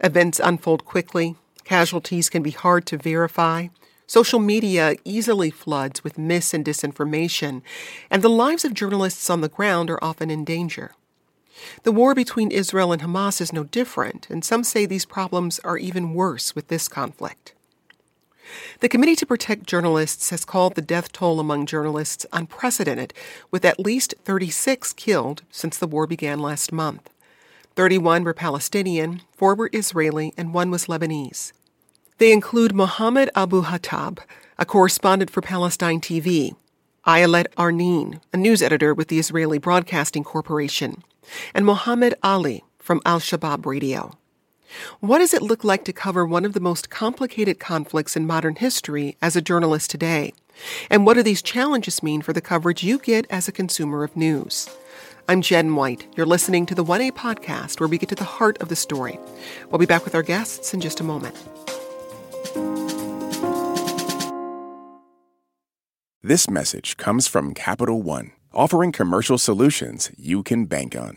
Events unfold quickly, casualties can be hard to verify, social media easily floods with mis and disinformation, and the lives of journalists on the ground are often in danger. The war between Israel and Hamas is no different, and some say these problems are even worse with this conflict. The Committee to Protect Journalists has called the death toll among journalists unprecedented, with at least 36 killed since the war began last month. 31 were Palestinian, 4 were Israeli, and 1 was Lebanese. They include Mohammed Abu Hatab, a correspondent for Palestine TV, Ayelet Arnin, a news editor with the Israeli Broadcasting Corporation, and Mohammed Ali from Al Shabab Radio. What does it look like to cover one of the most complicated conflicts in modern history as a journalist today? And what do these challenges mean for the coverage you get as a consumer of news? I'm Jen White. You're listening to the 1A podcast where we get to the heart of the story. We'll be back with our guests in just a moment. This message comes from Capital One, offering commercial solutions you can bank on.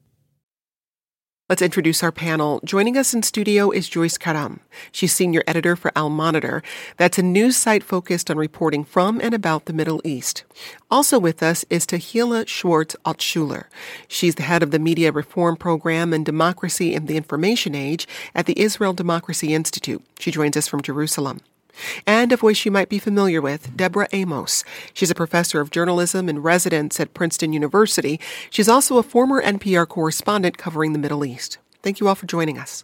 Let's introduce our panel. Joining us in studio is Joyce Karam. She's senior editor for Al Monitor. That's a news site focused on reporting from and about the Middle East. Also with us is Tehila Schwartz Altshuler. She's the head of the Media Reform Program and Democracy in the Information Age at the Israel Democracy Institute. She joins us from Jerusalem. And a voice you might be familiar with, Deborah Amos. She's a professor of journalism in residence at Princeton University. She's also a former NPR correspondent covering the Middle East. Thank you all for joining us.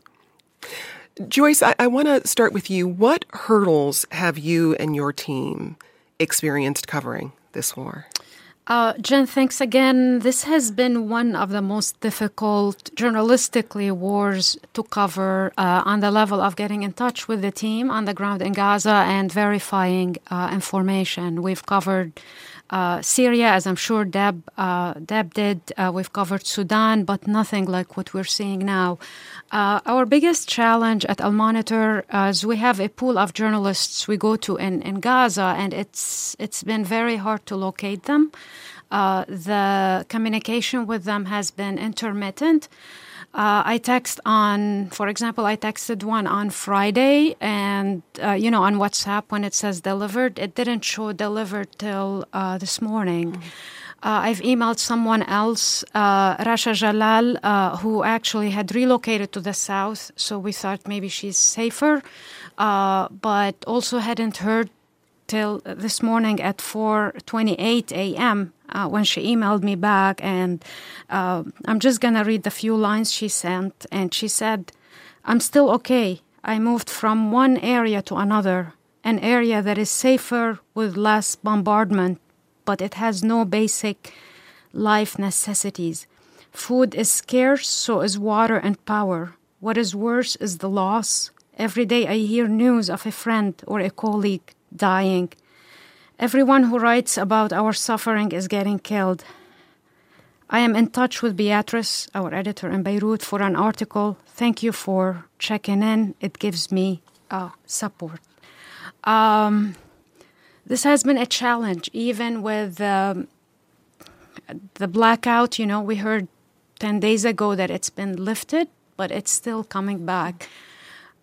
Joyce, I, I want to start with you. What hurdles have you and your team experienced covering this war? Uh, Jen, thanks again. This has been one of the most difficult journalistically wars to cover uh, on the level of getting in touch with the team on the ground in Gaza and verifying uh, information. We've covered uh, Syria, as I'm sure Deb, uh, Deb did. Uh, we've covered Sudan, but nothing like what we're seeing now. Uh, our biggest challenge at Al Monitor is we have a pool of journalists we go to in, in Gaza, and it's it's been very hard to locate them. Uh, the communication with them has been intermittent. Uh, I text on, for example, I texted one on Friday, and uh, you know, on WhatsApp when it says delivered, it didn't show delivered till uh, this morning. Uh, I've emailed someone else, uh, Rasha Jalal, uh, who actually had relocated to the south, so we thought maybe she's safer, but also hadn't heard till this morning at 4:28 a.m. Uh, when she emailed me back, and uh, I'm just gonna read the few lines she sent, and she said, "I'm still okay. I moved from one area to another, an area that is safer with less bombardment, but it has no basic life necessities. Food is scarce, so is water and power. What is worse is the loss. Every day I hear news of a friend or a colleague dying. Everyone who writes about our suffering is getting killed. I am in touch with Beatrice, our editor in Beirut, for an article. Thank you for checking in. It gives me uh, support. Um, this has been a challenge, even with um, the blackout, you know, we heard 10 days ago that it's been lifted, but it's still coming back.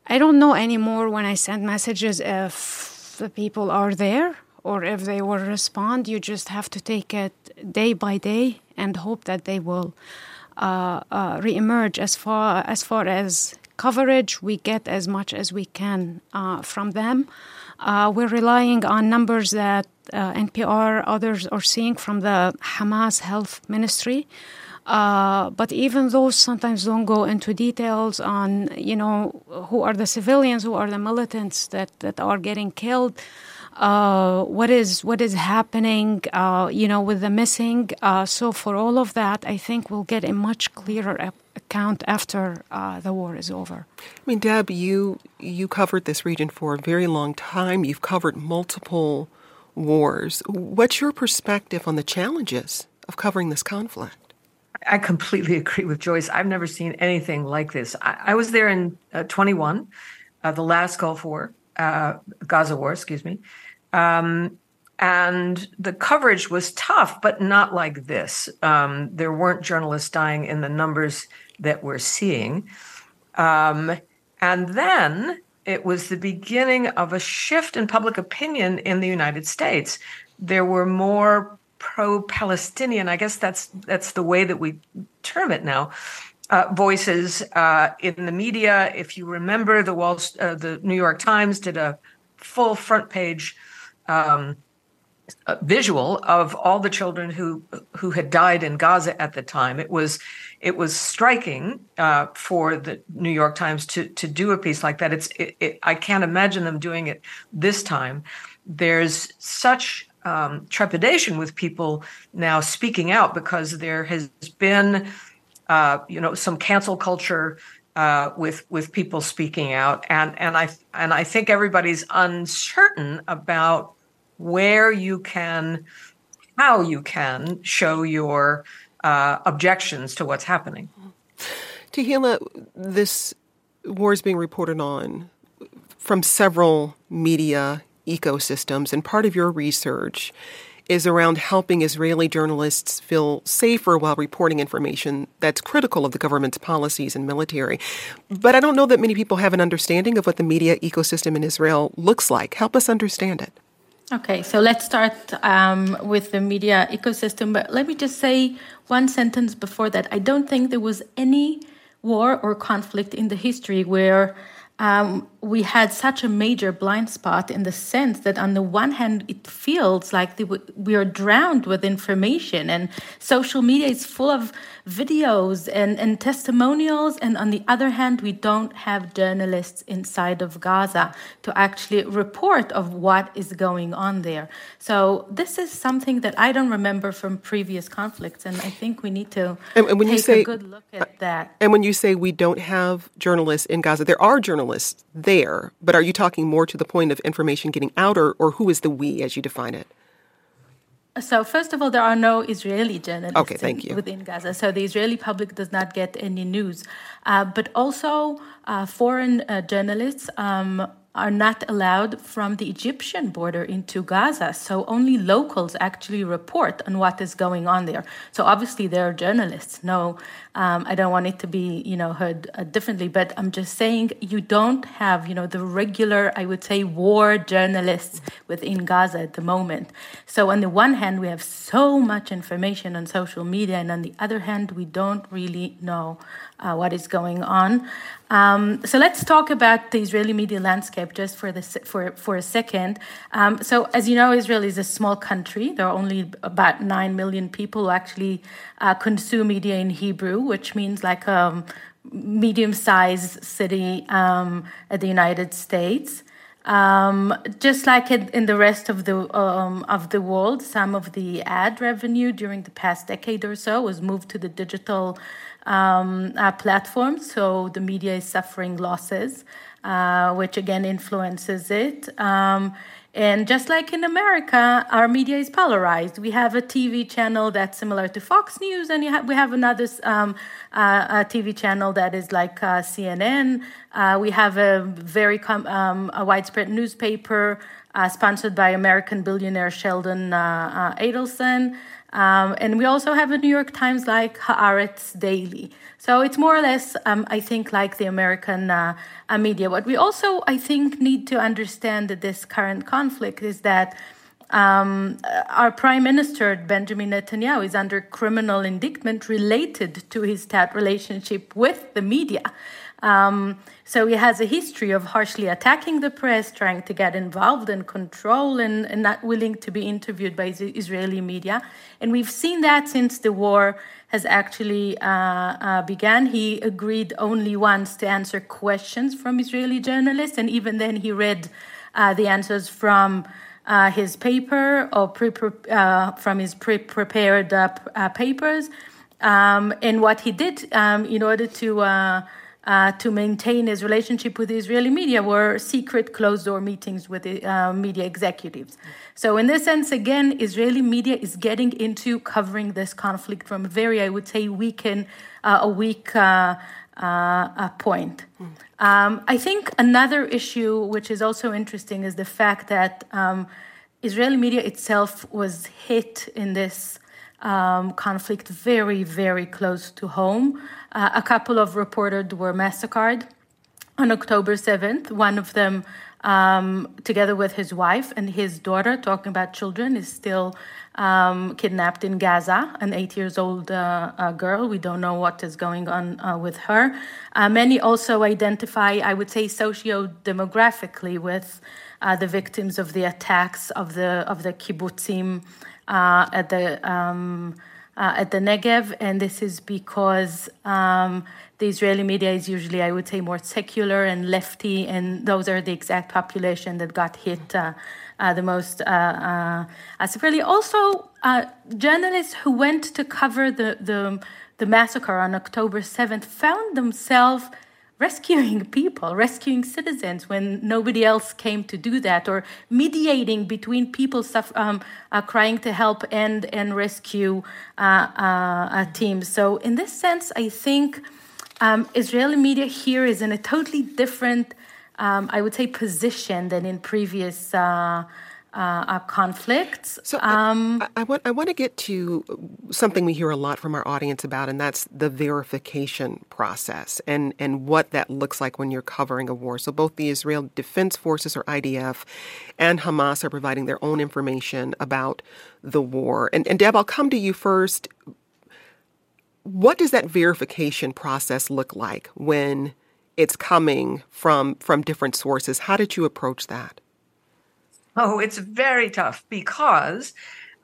I don't know anymore when I send messages if the people are there or if they will respond. You just have to take it day by day and hope that they will uh, uh, reemerge as far as far as coverage. We get as much as we can uh, from them. Uh, we're relying on numbers that uh, NPR others are seeing from the Hamas Health Ministry. Uh, but even those sometimes don't go into details on, you know, who are the civilians, who are the militants that, that are getting killed. Uh, what is what is happening, uh, you know, with the missing. Uh, so for all of that, I think we'll get a much clearer account after uh, the war is over. I mean, Deb, you you covered this region for a very long time. You've covered multiple wars. What's your perspective on the challenges of covering this conflict? I completely agree with Joyce. I've never seen anything like this. I, I was there in uh, 21, uh, the last Gulf War, uh, Gaza War, excuse me. Um, and the coverage was tough, but not like this. Um, there weren't journalists dying in the numbers that we're seeing. Um, and then it was the beginning of a shift in public opinion in the United States. There were more pro-Palestinian, I guess that's that's the way that we term it now, uh, voices uh, in the media. If you remember, the Wall, uh, the New York Times did a full front page um, visual of all the children who who had died in Gaza at the time. It was it was striking uh, for the New York Times to to do a piece like that. It's it, it, I can't imagine them doing it this time. There's such um, trepidation with people now speaking out because there has been, uh, you know, some cancel culture uh, with with people speaking out, and and I and I think everybody's uncertain about where you can, how you can show your uh, objections to what's happening. Tehila, this war is being reported on from several media ecosystems, and part of your research is around helping Israeli journalists feel safer while reporting information that's critical of the government's policies and military. But I don't know that many people have an understanding of what the media ecosystem in Israel looks like. Help us understand it. Okay, so let's start um, with the media ecosystem. But let me just say one sentence before that. I don't think there was any war or conflict in the history where um, we had such a major blind spot in the sense that on the one hand it feels like we are drowned with information and social media is full of videos and, and testimonials. And on the other hand we don't have journalists inside of gaza to actually report of what is going on there. So this is something that i don't remember from previous conflicts. And i think we need to and, and when take you say, a good look at that. and when you say we don't have journalists in gaza there are journalists. There there, but are you talking more to the point of information getting out, or, or who is the we as you define it? So first of all, there are no Israeli journalists okay, thank you. within Gaza. So the Israeli public does not get any news. Uh, but also uh, foreign uh, journalists um, are not allowed from the Egyptian border into Gaza. So only locals actually report on what is going on there. So obviously there are journalists. No, um, I don't want it to be, you know, heard uh, differently, but I'm just saying you don't have, you know, the regular, I would say, war journalists within Gaza at the moment. So on the one hand, we have so much information on social media, and on the other hand, we don't really know uh, what is going on. Um, so let's talk about the Israeli media landscape just for, for, for a second. Um, so, as you know, Israel is a small country. There are only about 9 million people who actually uh, consume media in Hebrew, which means like a um, medium sized city um, at the United States. Um, just like in the rest of the um, of the world, some of the ad revenue during the past decade or so was moved to the digital um, platforms. So the media is suffering losses, uh, which again influences it. Um, and just like in America, our media is polarized. We have a TV channel that's similar to Fox News, and have, we have another um, uh, TV channel that is like uh, CNN. Uh, we have a very com- um, a widespread newspaper uh, sponsored by American billionaire Sheldon uh, uh, Adelson. Um, and we also have a New York Times like Haaretz Daily. So it's more or less, um, I think, like the American uh, uh, media. What we also, I think, need to understand that this current conflict is that um, our Prime Minister, Benjamin Netanyahu, is under criminal indictment related to his stat relationship with the media. Um, so he has a history of harshly attacking the press, trying to get involved and control, and, and not willing to be interviewed by the Israeli media. And we've seen that since the war has actually uh, uh, began. He agreed only once to answer questions from Israeli journalists, and even then he read uh, the answers from uh, his paper or uh, from his pre-prepared uh, papers. Um, and what he did um, in order to uh, to maintain his relationship with the Israeli media were secret closed door meetings with uh, media executives. So, in this sense, again, Israeli media is getting into covering this conflict from a very, I would say, weak and uh, a weak uh, uh, point. Um, I think another issue, which is also interesting, is the fact that um, Israeli media itself was hit in this um, conflict very, very close to home. Uh, a couple of reporters were massacred on October 7th. One of them, um, together with his wife and his daughter, talking about children, is still um, kidnapped in Gaza, an eight years old uh, uh, girl. We don't know what is going on uh, with her. Uh, many also identify, I would say, socio demographically with uh, the victims of the attacks of the, of the kibbutzim uh, at the. Um, uh, at the Negev, and this is because um, the Israeli media is usually, I would say, more secular and lefty, and those are the exact population that got hit uh, uh, the most uh, severely. Also, journalists who went to cover the, the, the massacre on October 7th found themselves rescuing people, rescuing citizens when nobody else came to do that, or mediating between people um, uh, crying to help and and rescue uh, uh, teams. So, in this sense, I think um, Israeli media here is in a totally different, um, I would say, position than in previous uh, uh, conflicts. So um, I, I, want I want to get to something we hear a lot from our audience about, and that's the verification process and and what that looks like when you're covering a war. So both the Israel Defense Forces or IDF and Hamas are providing their own information about the war. And and Deb, I'll come to you first. What does that verification process look like when it's coming from from different sources? How did you approach that? Oh, it's very tough because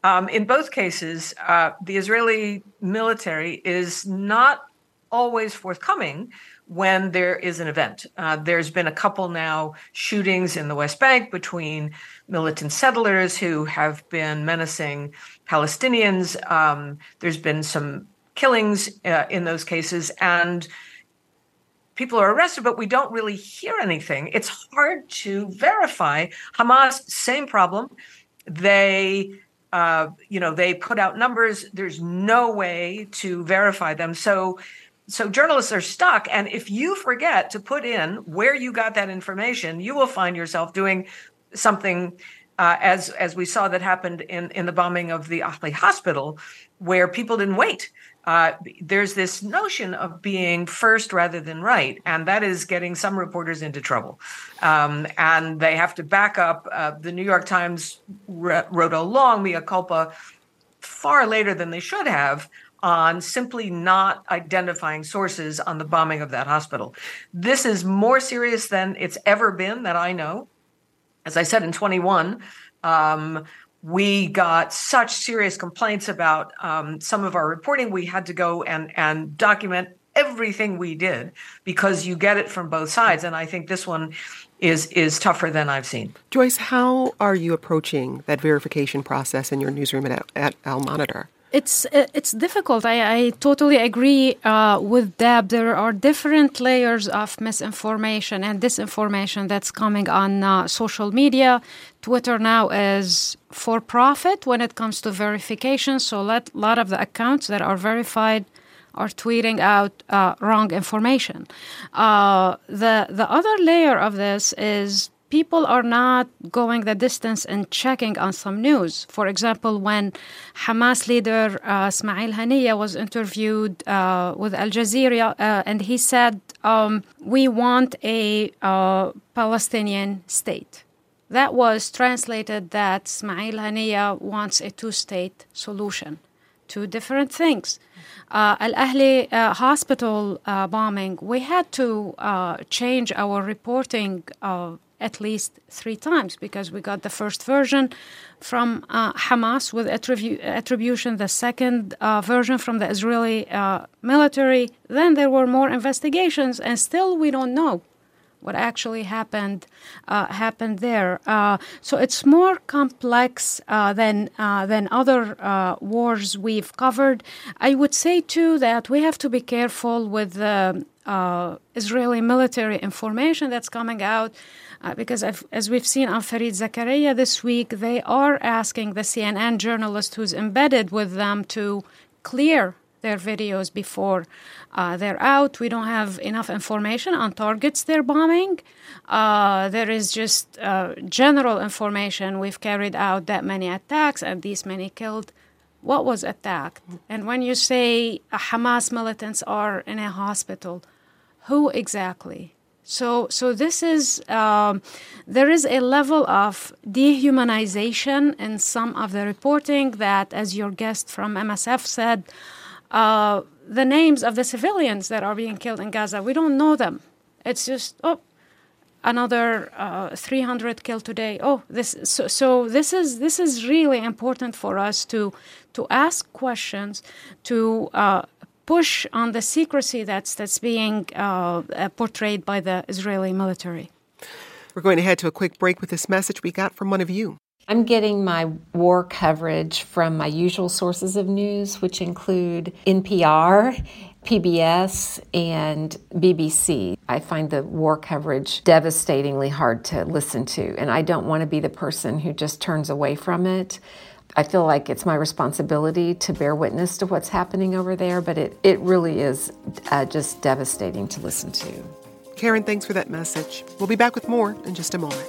um, in both cases, uh, the Israeli military is not always forthcoming when there is an event. Uh, there's been a couple now shootings in the West Bank between militant settlers who have been menacing Palestinians. Um, there's been some killings uh, in those cases. And people are arrested, but we don't really hear anything. It's hard to verify. Hamas, same problem. They, uh, you know, they put out numbers. There's no way to verify them. So, so journalists are stuck. And if you forget to put in where you got that information, you will find yourself doing something. Uh, as as we saw that happened in in the bombing of the Ahli hospital, where people didn't wait uh, there's this notion of being first rather than right, and that is getting some reporters into trouble. Um, and they have to back up. Uh, the New York Times re- wrote a long mea culpa far later than they should have on simply not identifying sources on the bombing of that hospital. This is more serious than it's ever been that I know. As I said in 21, um, we got such serious complaints about um, some of our reporting. We had to go and and document everything we did because you get it from both sides. And I think this one is is tougher than I've seen. Joyce, how are you approaching that verification process in your newsroom at, at Al Monitor? It's it's difficult. I, I totally agree uh, with Deb. There are different layers of misinformation and disinformation that's coming on uh, social media. Twitter now is for profit when it comes to verification. So a lot of the accounts that are verified are tweeting out uh, wrong information. Uh, the the other layer of this is people are not going the distance and checking on some news. For example, when Hamas leader uh, Ismail Haniyeh was interviewed uh, with Al Jazeera, uh, and he said, um, "We want a uh, Palestinian state." That was translated that Ismail Haniyeh wants a two-state solution, two different things. Uh, Al Ahli uh, hospital uh, bombing, we had to uh, change our reporting at least three times because we got the first version from uh, Hamas with attribu- attribution, the second uh, version from the Israeli uh, military. Then there were more investigations, and still we don't know what actually happened uh, happened there. Uh, so it's more complex uh, than than other wars we've covered. I would say too that we have to be careful with the Israeli military information that's coming out. Uh, because as we've seen on Fareed Zakaria this week, they are asking the CNN journalist who's embedded with them to clear their videos before uh, they're out. We don't have enough information on targets they're bombing. Uh, there is just uh, general information. We've carried out that many attacks and these many killed. What was attacked? And when you say Hamas militants are in a hospital, who exactly? So, so this is um, there is a level of dehumanization in some of the reporting that, as your guest from MSF said, uh, the names of the civilians that are being killed in Gaza, we don't know them. It's just oh, another uh, 300 killed today. Oh, this so, so this is this is really important for us to to ask questions to. Uh, push on the secrecy that's that's being uh, uh, portrayed by the Israeli military. We're going to head to a quick break with this message we got from one of you. I'm getting my war coverage from my usual sources of news, which include NPR, PBS, and BBC. I find the war coverage devastatingly hard to listen to, and I don't want to be the person who just turns away from it. I feel like it's my responsibility to bear witness to what's happening over there, but it, it really is uh, just devastating to listen to. Karen, thanks for that message. We'll be back with more in just a moment.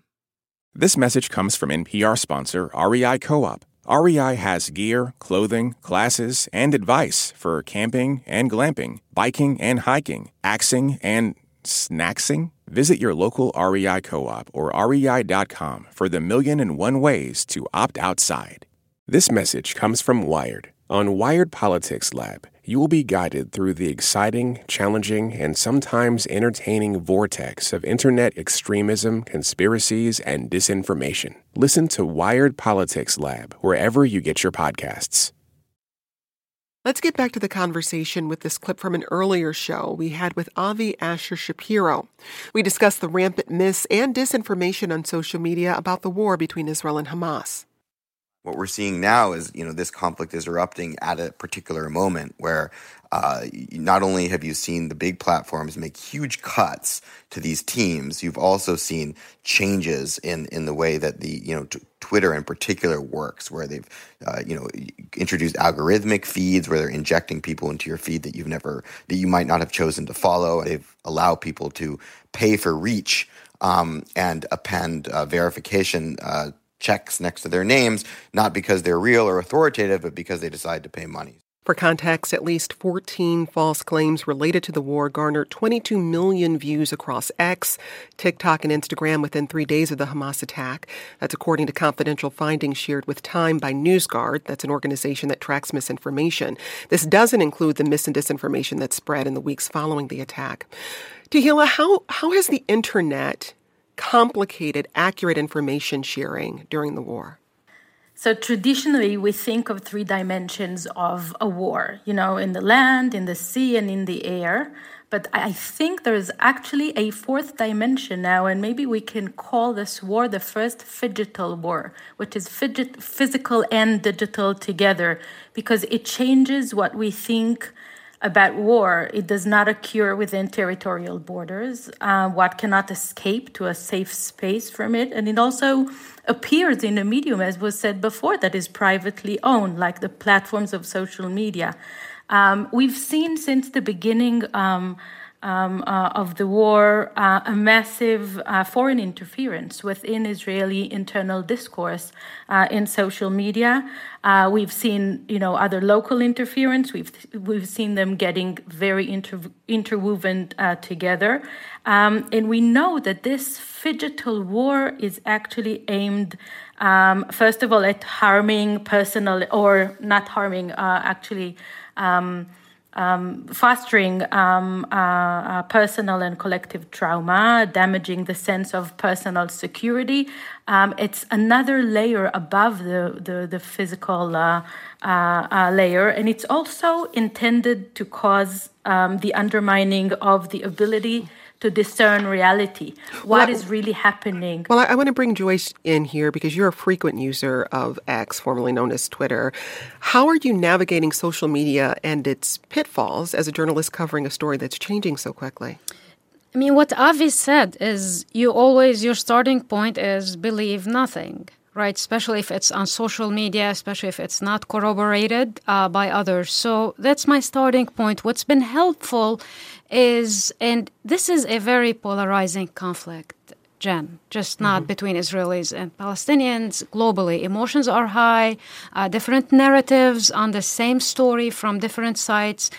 This message comes from NPR sponsor REI Co op. REI has gear, clothing, classes, and advice for camping and glamping, biking and hiking, axing and snacksing? Visit your local REI co op or rei.com for the million and one ways to opt outside. This message comes from Wired. On Wired Politics Lab, you will be guided through the exciting, challenging, and sometimes entertaining vortex of internet extremism, conspiracies, and disinformation. Listen to Wired Politics Lab wherever you get your podcasts. Let's get back to the conversation with this clip from an earlier show we had with Avi Asher Shapiro. We discussed the rampant mis and disinformation on social media about the war between Israel and Hamas. What we're seeing now is, you know, this conflict is erupting at a particular moment where uh, not only have you seen the big platforms make huge cuts to these teams, you've also seen changes in, in the way that the you know t- Twitter in particular works, where they've uh, you know introduced algorithmic feeds where they're injecting people into your feed that you've never that you might not have chosen to follow. They've allowed people to pay for reach um, and append uh, verification uh, checks next to their names, not because they're real or authoritative, but because they decide to pay money. For context, at least 14 false claims related to the war garnered 22 million views across X, TikTok, and Instagram within three days of the Hamas attack. That's according to confidential findings shared with Time by NewsGuard. That's an organization that tracks misinformation. This doesn't include the mis and disinformation that spread in the weeks following the attack. Tehila, how, how has the internet complicated accurate information sharing during the war? So traditionally, we think of three dimensions of a war, you know, in the land, in the sea, and in the air. But I think there is actually a fourth dimension now, and maybe we can call this war the first phygital war, which is fidget, physical and digital together, because it changes what we think about war. It does not occur within territorial borders. Uh, what cannot escape to a safe space from it, and it also appears in a medium, as was said before, that is privately owned, like the platforms of social media. Um, we've seen since the beginning. Um, um, uh, of the war, uh, a massive uh, foreign interference within Israeli internal discourse uh, in social media. Uh, we've seen, you know, other local interference. We've we've seen them getting very inter- interwoven uh, together, um, and we know that this phygital war is actually aimed. Um, first of all, at harming personal or not harming, actually um, fostering um, uh, uh, personal and collective trauma, damaging the sense of personal security. Um, it's another layer above the, the, the physical uh, uh, uh layer, and it's also intended to cause um, the undermining of the ability to discern reality. What well, is really happening? Well, I, I, want to bring Joyce in here because you're a frequent user of X, formerly known as Twitter. How are you navigating social media and its pitfalls as a journalist covering a story that's changing so quickly? I mean, what Avi said is you always, your starting point is believe nothing right? Especially if it's on social media, especially if it's not corroborated uh, by others. So that's my starting point. What's been helpful is, and this is a very polarizing conflict. Jen, just not mm-hmm. between Israelis and Palestinians. Globally, emotions are high, uh, different narratives on the same story from different sides.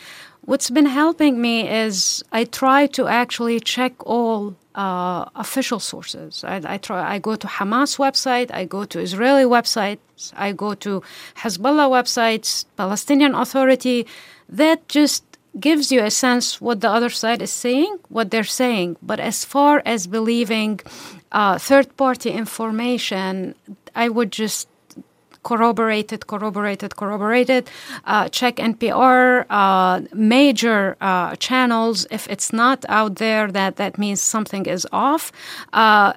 What's been helping me is I try to actually check all uh, official sources. I, I, try. I go to Hamas website. I go to Israeli websites. I go to Hezbollah websites, Palestinian Authority. That just gives you a sense what the other side is saying, what they're saying. But as far as believing uh, third party information, I would just corroborate it, corroborate it, corroborate it. Uh, check NPR, uh, major uh, channels. If it's not out there, that, that means something is off. Uh,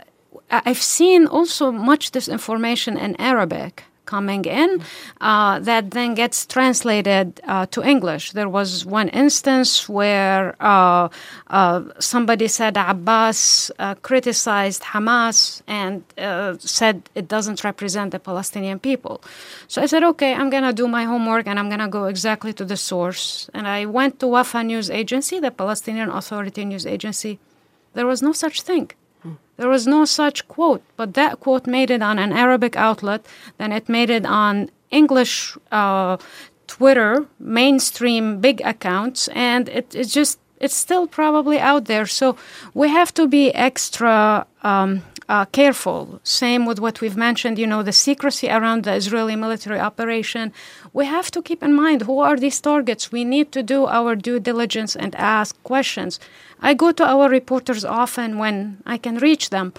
I've seen also much disinformation in Arabic coming in uh, that then gets translated uh, to English. There was one instance where uh, uh somebody said Abbas uh, criticized Hamas and uh, said it doesn't represent the Palestinian people. So I said, okay, I'm going to do my homework and I'm going to go exactly to the source. And I went to Wafa News Agency, the Palestinian Authority news agency. There was no such thing. There was no such quote, but that quote made it on an Arabic outlet, then it made it on English uh, Twitter, mainstream big accounts, and it, it just it's still probably out there. So we have to be extra um, uh, careful. Same with what we've mentioned, you know, the secrecy around the Israeli military operation. We have to keep in mind who are these targets. We need to do our due diligence and ask questions. I go to our reporters often when I can reach them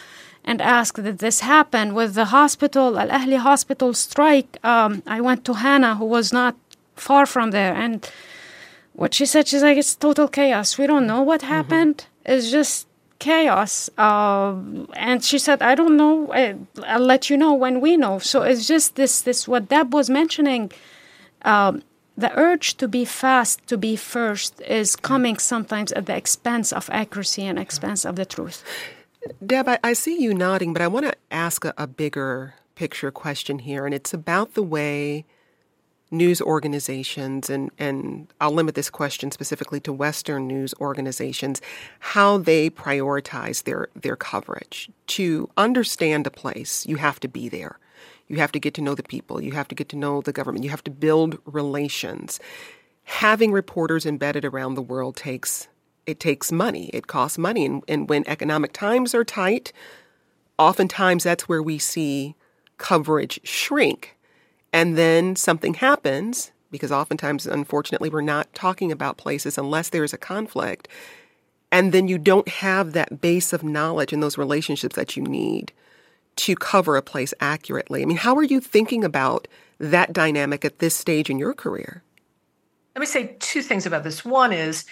and ask that this happened with the hospital, Al Ahli hospital strike. Um, I went to Hannah, who was not far from there, and what she said, she's like, it's total chaos. We don't know what mm-hmm. happened. Mm-hmm. It's just chaos. Uh, and she said, I don't know. I'll let you know when we know. So it's just this, this what Deb was mentioning. Um, the urge to be fast, to be first, is coming sometimes at the expense of accuracy and expense of the truth. Deb, I, I see you nodding, but I want to ask a, a bigger picture question here, and it's about the way news organizations, and, and I'll limit this question specifically to Western news organizations, how they prioritize their, their coverage. To understand a place, you have to be there. You have to get to know the people. You have to get to know the government. You have to build relations. having reporters embedded around the world takes it takes money. It costs money, and, and when economic times are tight, oftentimes that's where we see coverage shrink. And then something happens because oftentimes, unfortunately, we're not talking about places unless there is a conflict. And then you don't have that base of knowledge and those relationships that you need to cover a place accurately. I mean, how are you thinking about that dynamic at this stage in your career? Let me say two things about this. One is,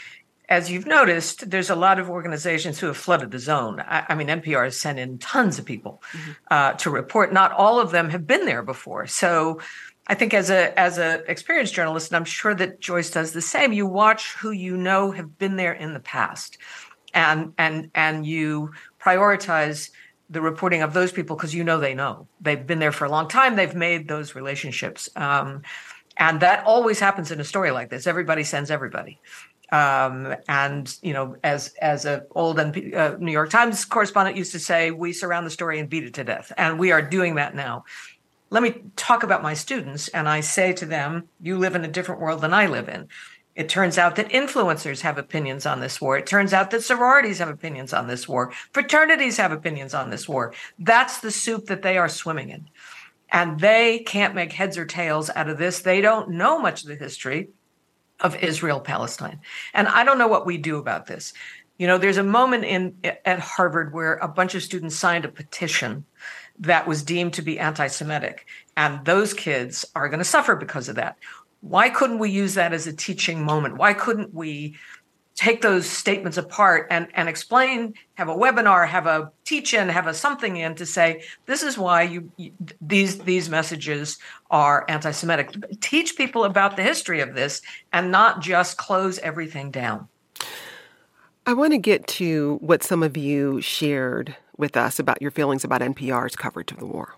as you've noticed, there's a lot of organizations who have flooded the zone. I, I mean, NPR has sent in tons of people mm-hmm. uh, to report. Not all of them have been there before. So I think as a as a experienced journalist, and I'm sure that Joyce does the same, you watch who you know have been there in the past. And and and you prioritize the reporting of those people because you know they know. They've been there for a long time. They've made those relationships. Um, and that always happens in a story like this. Everybody sends everybody. Um, and you know, as as a old uh, New York Times correspondent used to say, we surround the story and beat it to death, and we are doing that now. Let me talk about my students, and I say to them, "You live in a different world than I live in." It turns out that influencers have opinions on this war. It turns out that sororities have opinions on this war. Fraternities have opinions on this war. That's the soup that they are swimming in. And they can't make heads or tails out of this. They don't know much of the history of Israel Palestine. And I don't know what we do about this. You know, there's a moment in at Harvard where a bunch of students signed a petition that was deemed to be anti-Semitic, and those kids are going to suffer because of that. Why couldn't we use that as a teaching moment? Why couldn't we take those statements apart and, and explain, have a webinar, have a teach-in, have a something in to say, this is why you, you these these messages are anti-Semitic. Teach people about the history of this and not just close everything down. I want to get to what some of you shared with us about your feelings about NPR's coverage of the war.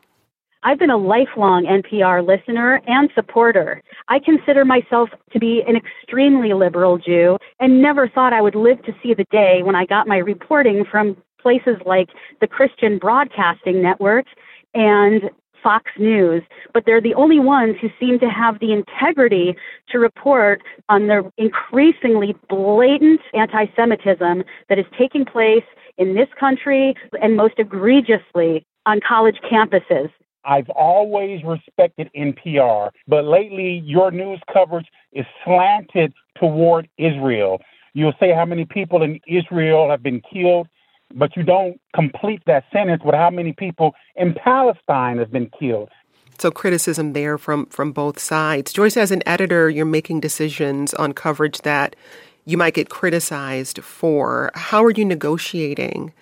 I've been a lifelong NPR listener and supporter. I consider myself to be an extremely liberal Jew and never thought I would live to see the day when I got my reporting from places like the Christian Broadcasting Network and Fox News, but they're the only ones who seem to have the integrity to report on the increasingly blatant anti Semitism that is taking place in this country and most egregiously on college campuses. I've always respected NPR, but lately your news coverage is slanted toward Israel. You'll say how many people in Israel have been killed, but you don't complete that sentence with how many people in Palestine have been killed. So criticism there from from both sides. Joyce, as an editor, you're making decisions on coverage that you might get criticized for. How are you negotiating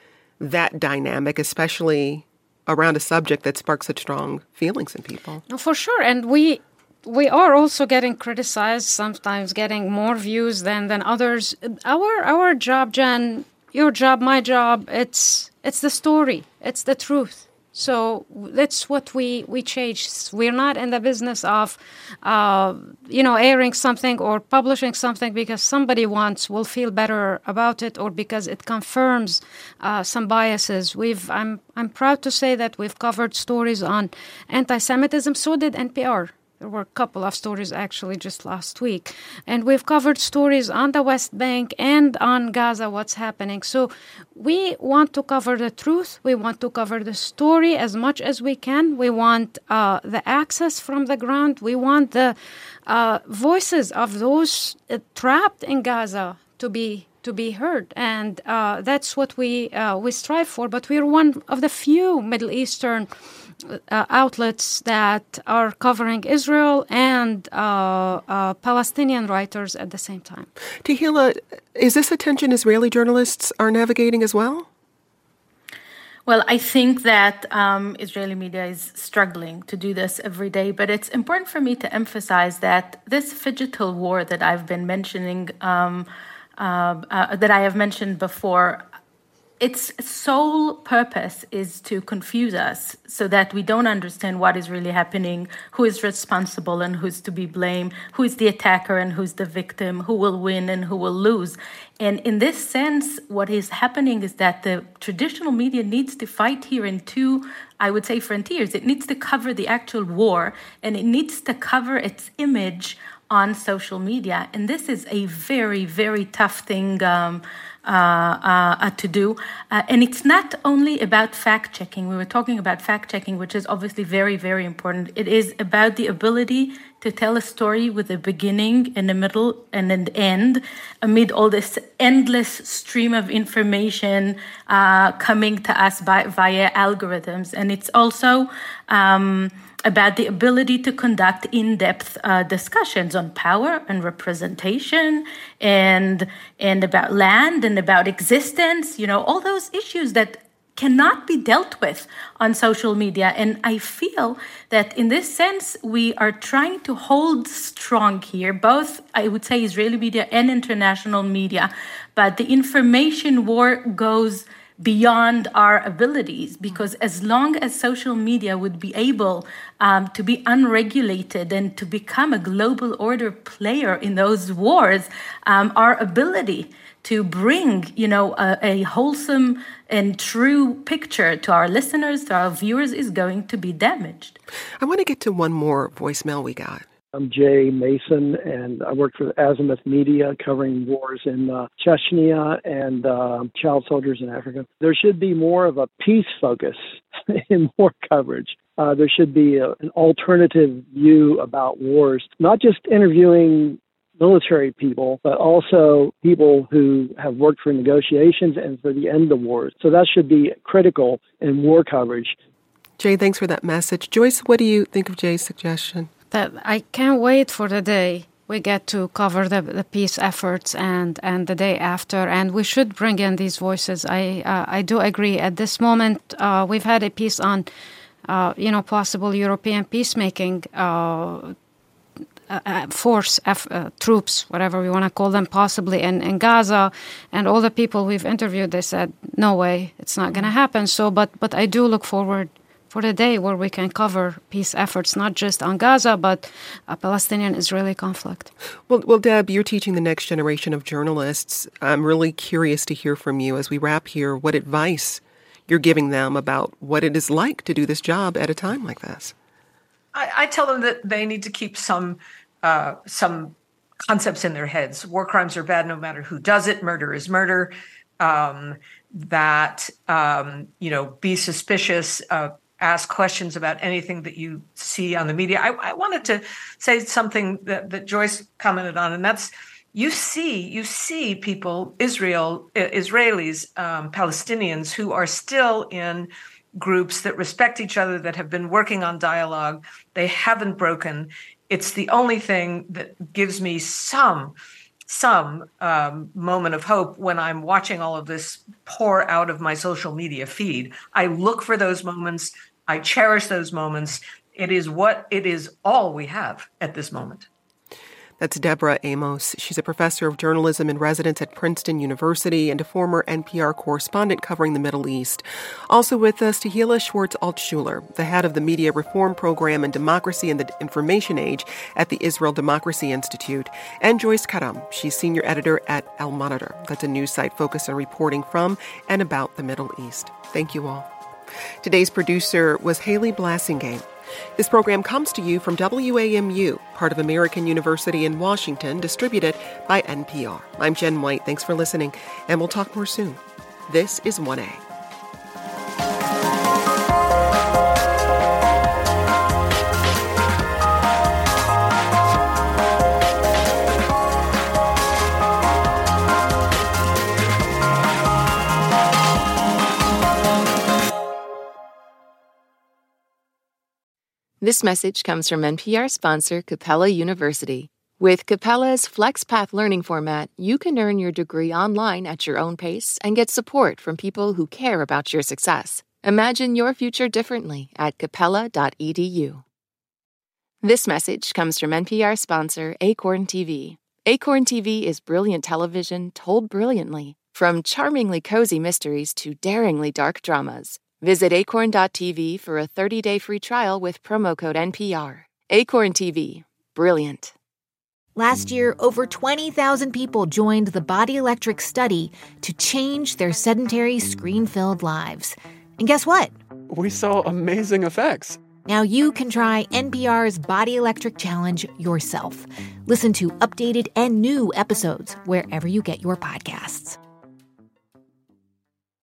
that dynamic, especially around a subject that sparks such strong feelings in people. No, For sure, and we we are also getting criticized sometimes getting more views than than others. Our our job jen your job my job it's it's the story. It's the truth so that's what we we chase. We're not in the business of, uh, you know, airing something or publishing something because somebody wants will feel better about it or because it confirms uh, some biases. We've I'm I'm proud to say that we've covered stories on anti-Semitism. So did NPR. There were a couple of stories actually just last week. And we've covered stories on the West Bank and on Gaza, what's happening. So we want to cover the truth. We want to cover the story as much as we can. We want uh, the access from the ground. We want the uh, voices of those uh, trapped in Gaza to be to be heard, and uh, that's what we uh, we strive for. But we're one of the few Middle Eastern uh, outlets that are covering Israel and uh, uh, Palestinian writers at the same time. Tehila, is this a tension Israeli journalists are navigating as well? Well, I think that um, Israeli media is struggling to do this every day, but it's important for me to emphasize that this phygital war that I've been mentioning, um, uh, uh, that I have mentioned before, its sole purpose is to confuse us so that we don't understand what is really happening, who is responsible and who's to be blamed, who is the attacker and who's the victim, who will win and who will lose. And in this sense, what is happening is that the traditional media needs to fight here in two, I would say, frontiers. It needs to cover the actual war and it needs to cover its image on social media. And this is a very, very tough thing. Um, uh, uh, to do. Uh, and it's not only about fact checking. We were talking about fact checking, which is obviously very, very important. It is about the ability to tell a story with a beginning and a middle and an end amid all this endless stream of information uh, coming to us by, via algorithms. And it's also um, about the ability to conduct in-depth uh, discussions on power and representation and and about land and about existence you know all those issues that cannot be dealt with on social media. And i feel that in this sense we are trying to hold strong here both i would say israeli media and international media but the information war goes beyond our abilities because as long as social media would be able um, to be unregulated and to become a global order player in those wars um, our ability to bring you know a, a, wholesome and true picture to our listeners to our viewers is going to be damaged. I want to get to one more voicemail we got I'm Jay Mason, and I work for Azimuth Media covering wars in uh, Chechnya and uh, child soldiers in Africa. There should be more of a peace focus in war coverage. Uh, there should be a, an alternative view about wars, not just interviewing military people, but also people who have worked for negotiations and for the end of wars. So that should be critical in war coverage. Jay, thanks for that message. Joyce, what do you think of Jay's suggestion? That I can't wait for the day we get to cover the, the peace efforts and, and the day after, and we should bring in these voices. I uh, I do agree. At this moment, uh, we've had a piece on, uh, you know, possible European peacemaking. Uh, uh, uh, force F, troops, whatever we want to call them, possibly in, in Gaza, and all the people we've interviewed, they said, "No way, it's not going to happen." So, but but I do look forward for the day where we can cover peace efforts, not just on Gaza, but a Palestinian Israeli conflict. Well, well, Deb, you're teaching the next generation of journalists. I'm really curious to hear from you as we wrap here what advice you're giving them about what it is like to do this job at a time like this. I, I tell them that they need to keep some uh, some concepts in their heads. War crimes are bad no matter who does it. Murder is murder. Um, that um, you know, be suspicious. Uh, ask questions about anything that you see on the media. I, I wanted to say something that, that Joyce commented on, and that's you see you see people Israel Israelis um, Palestinians who are still in groups that respect each other that have been working on dialogue. They haven't broken. It's the only thing that gives me some some um, moment of hope when I'm watching all of this pour out of my social media feed. I look for those moments. I cherish those moments. It is what it is all we have at this moment. That's Deborah Amos. She's a professor of journalism in residence at Princeton University and a former NPR correspondent covering the Middle East. Also with us, Tehila Schwartz Altshuler, the head of the Media Reform Program and Democracy in the Information Age at the Israel Democracy Institute, and Joyce Karam. She's senior editor at Al Monitor. That's a news site focused on reporting from and about the Middle East. Thank you all. Today's producer was Haley Blassingame. This program comes to you from WAMU, part of American University in Washington, distributed by NPR. I'm Jen White. Thanks for listening, and we'll talk more soon. This is 1A. This message comes from NPR sponsor Capella University. With Capella's FlexPath learning format, you can earn your degree online at your own pace and get support from people who care about your success. Imagine your future differently at capella.edu. This message comes from NPR sponsor Acorn TV. Acorn TV is brilliant television told brilliantly, from charmingly cozy mysteries to daringly dark dramas. Visit acorn.tv for a 30 day free trial with promo code NPR. Acorn TV, brilliant. Last year, over 20,000 people joined the Body Electric study to change their sedentary, screen filled lives. And guess what? We saw amazing effects Now you can try NPR's Body Electric Challenge yourself. Listen to updated and new episodes wherever you get your podcasts.